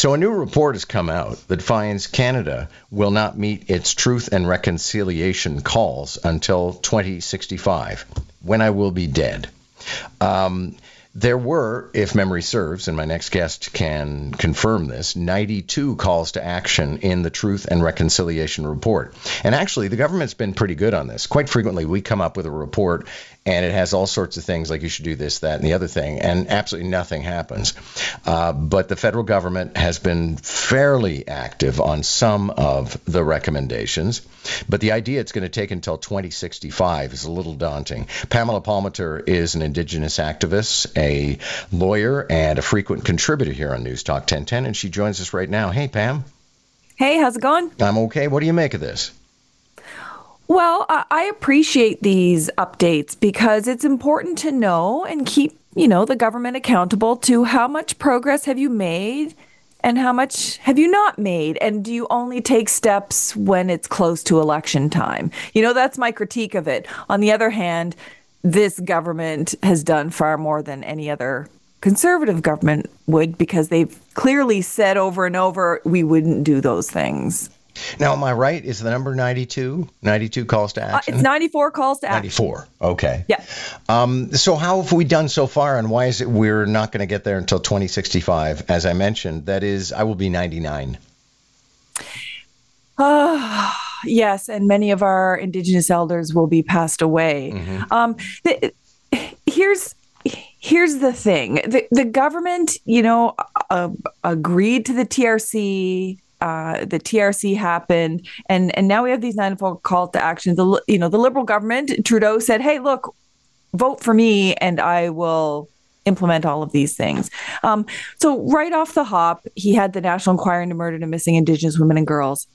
So, a new report has come out that finds Canada will not meet its truth and reconciliation calls until 2065, when I will be dead. Um, there were, if memory serves, and my next guest can confirm this, 92 calls to action in the Truth and Reconciliation Report. And actually, the government's been pretty good on this. Quite frequently, we come up with a report and it has all sorts of things like you should do this, that, and the other thing, and absolutely nothing happens. Uh, but the federal government has been fairly active on some of the recommendations. But the idea it's going to take until 2065 is a little daunting. Pamela Palmater is an Indigenous activist, a lawyer, and a frequent contributor here on News Talk 1010, and she joins us right now. Hey, Pam. Hey, how's it going? I'm okay. What do you make of this? Well, I appreciate these updates because it's important to know and keep, you know, the government accountable to how much progress have you made and how much have you not made and do you only take steps when it's close to election time? You know, that's my critique of it. On the other hand, this government has done far more than any other conservative government would because they've clearly said over and over we wouldn't do those things. Now, am I right? Is the number 92? 92 calls to action? Uh, it's 94 calls to action. 94. Okay. Yeah. Um, so, how have we done so far, and why is it we're not going to get there until 2065? As I mentioned, that is, I will be 99. Uh, yes, and many of our Indigenous elders will be passed away. Mm-hmm. Um, the, here's here's the thing the, the government you know uh, agreed to the trc uh, the TRC happened, and and now we have these 94 call to action. The you know the Liberal government, Trudeau said, "Hey, look, vote for me, and I will." implement all of these things. Um, so right off the hop, he had the National Inquiry into Murdered and Missing Indigenous Women and Girls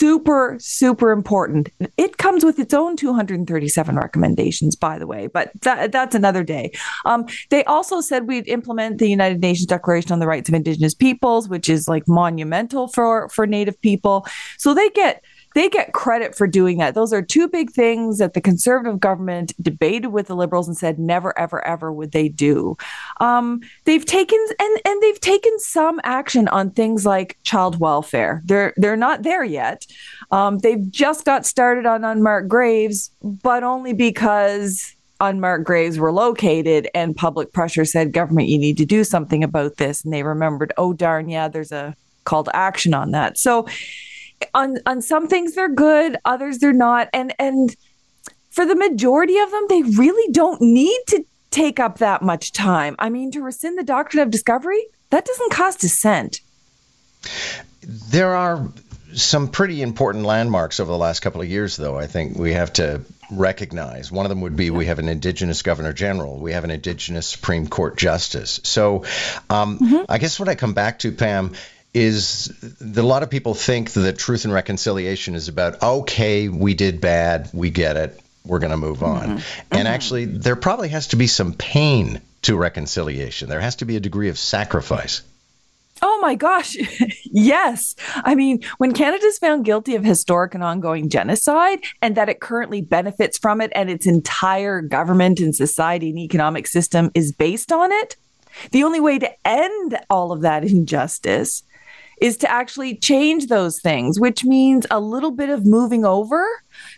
super, super important. It comes with its own 237 recommendations, by the way, but that, that's another day. Um, they also said we'd implement the United Nations Declaration on the Rights of Indigenous Peoples, which is like monumental for, for Native people. So they get they get credit for doing that. Those are two big things that the conservative government debated with the liberals and said never, ever, ever would they do. Um, they've taken and and they've taken some action on things like child welfare. They're they're not there yet. Um, they've just got started on unmarked graves, but only because unmarked graves were located and public pressure said government you need to do something about this and they remembered oh darn yeah there's a call to action on that so on on some things they're good, others they're not, and and for the majority of them, they really don't need to take up that much time. I mean, to rescind the doctrine of discovery, that doesn't cost a cent. There are some pretty important landmarks over the last couple of years, though, I think we have to recognize. One of them would be we have an Indigenous Governor General, we have an Indigenous Supreme Court Justice. So um, mm-hmm. I guess what I come back to, Pam, is that a lot of people think that truth and reconciliation is about okay we did bad we get it we're going to move on mm-hmm. and mm-hmm. actually there probably has to be some pain to reconciliation there has to be a degree of sacrifice Oh my gosh. yes. I mean, when Canada is found guilty of historic and ongoing genocide and that it currently benefits from it and its entire government and society and economic system is based on it, the only way to end all of that injustice is to actually change those things, which means a little bit of moving over,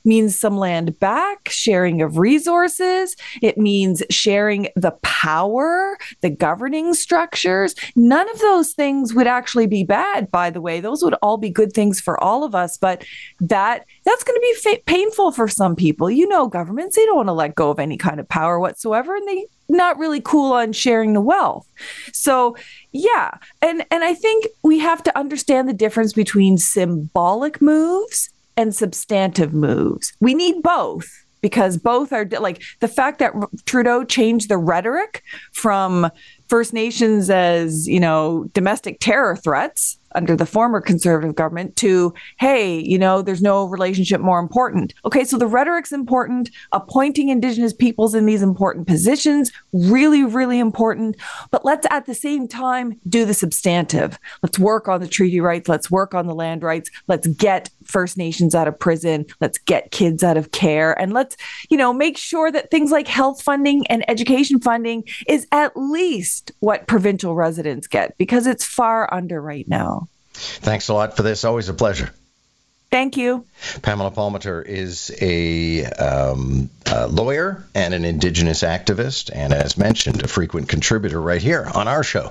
means some land back, sharing of resources. It means sharing the power, the governing structures. None of those things would actually be bad, by the way. Those would all be good things for all of us. But that that's going to be fa- painful for some people. You know, governments they don't want to let go of any kind of power whatsoever, and they not really cool on sharing the wealth. So, yeah, and and I think we have to understand the difference between symbolic moves and substantive moves. We need both because both are like the fact that Trudeau changed the rhetoric from First Nations as, you know, domestic terror threats under the former conservative government to, hey, you know, there's no relationship more important. Okay, so the rhetoric's important. Appointing Indigenous peoples in these important positions, really, really important. But let's at the same time do the substantive. Let's work on the treaty rights. Let's work on the land rights. Let's get First Nations out of prison. Let's get kids out of care. And let's, you know, make sure that things like health funding and education funding is at least what provincial residents get because it's far under right now. Thanks a lot for this. Always a pleasure. Thank you. Pamela Palmater is a, um, a, lawyer and an Indigenous activist, and as mentioned, a frequent contributor right here on our show.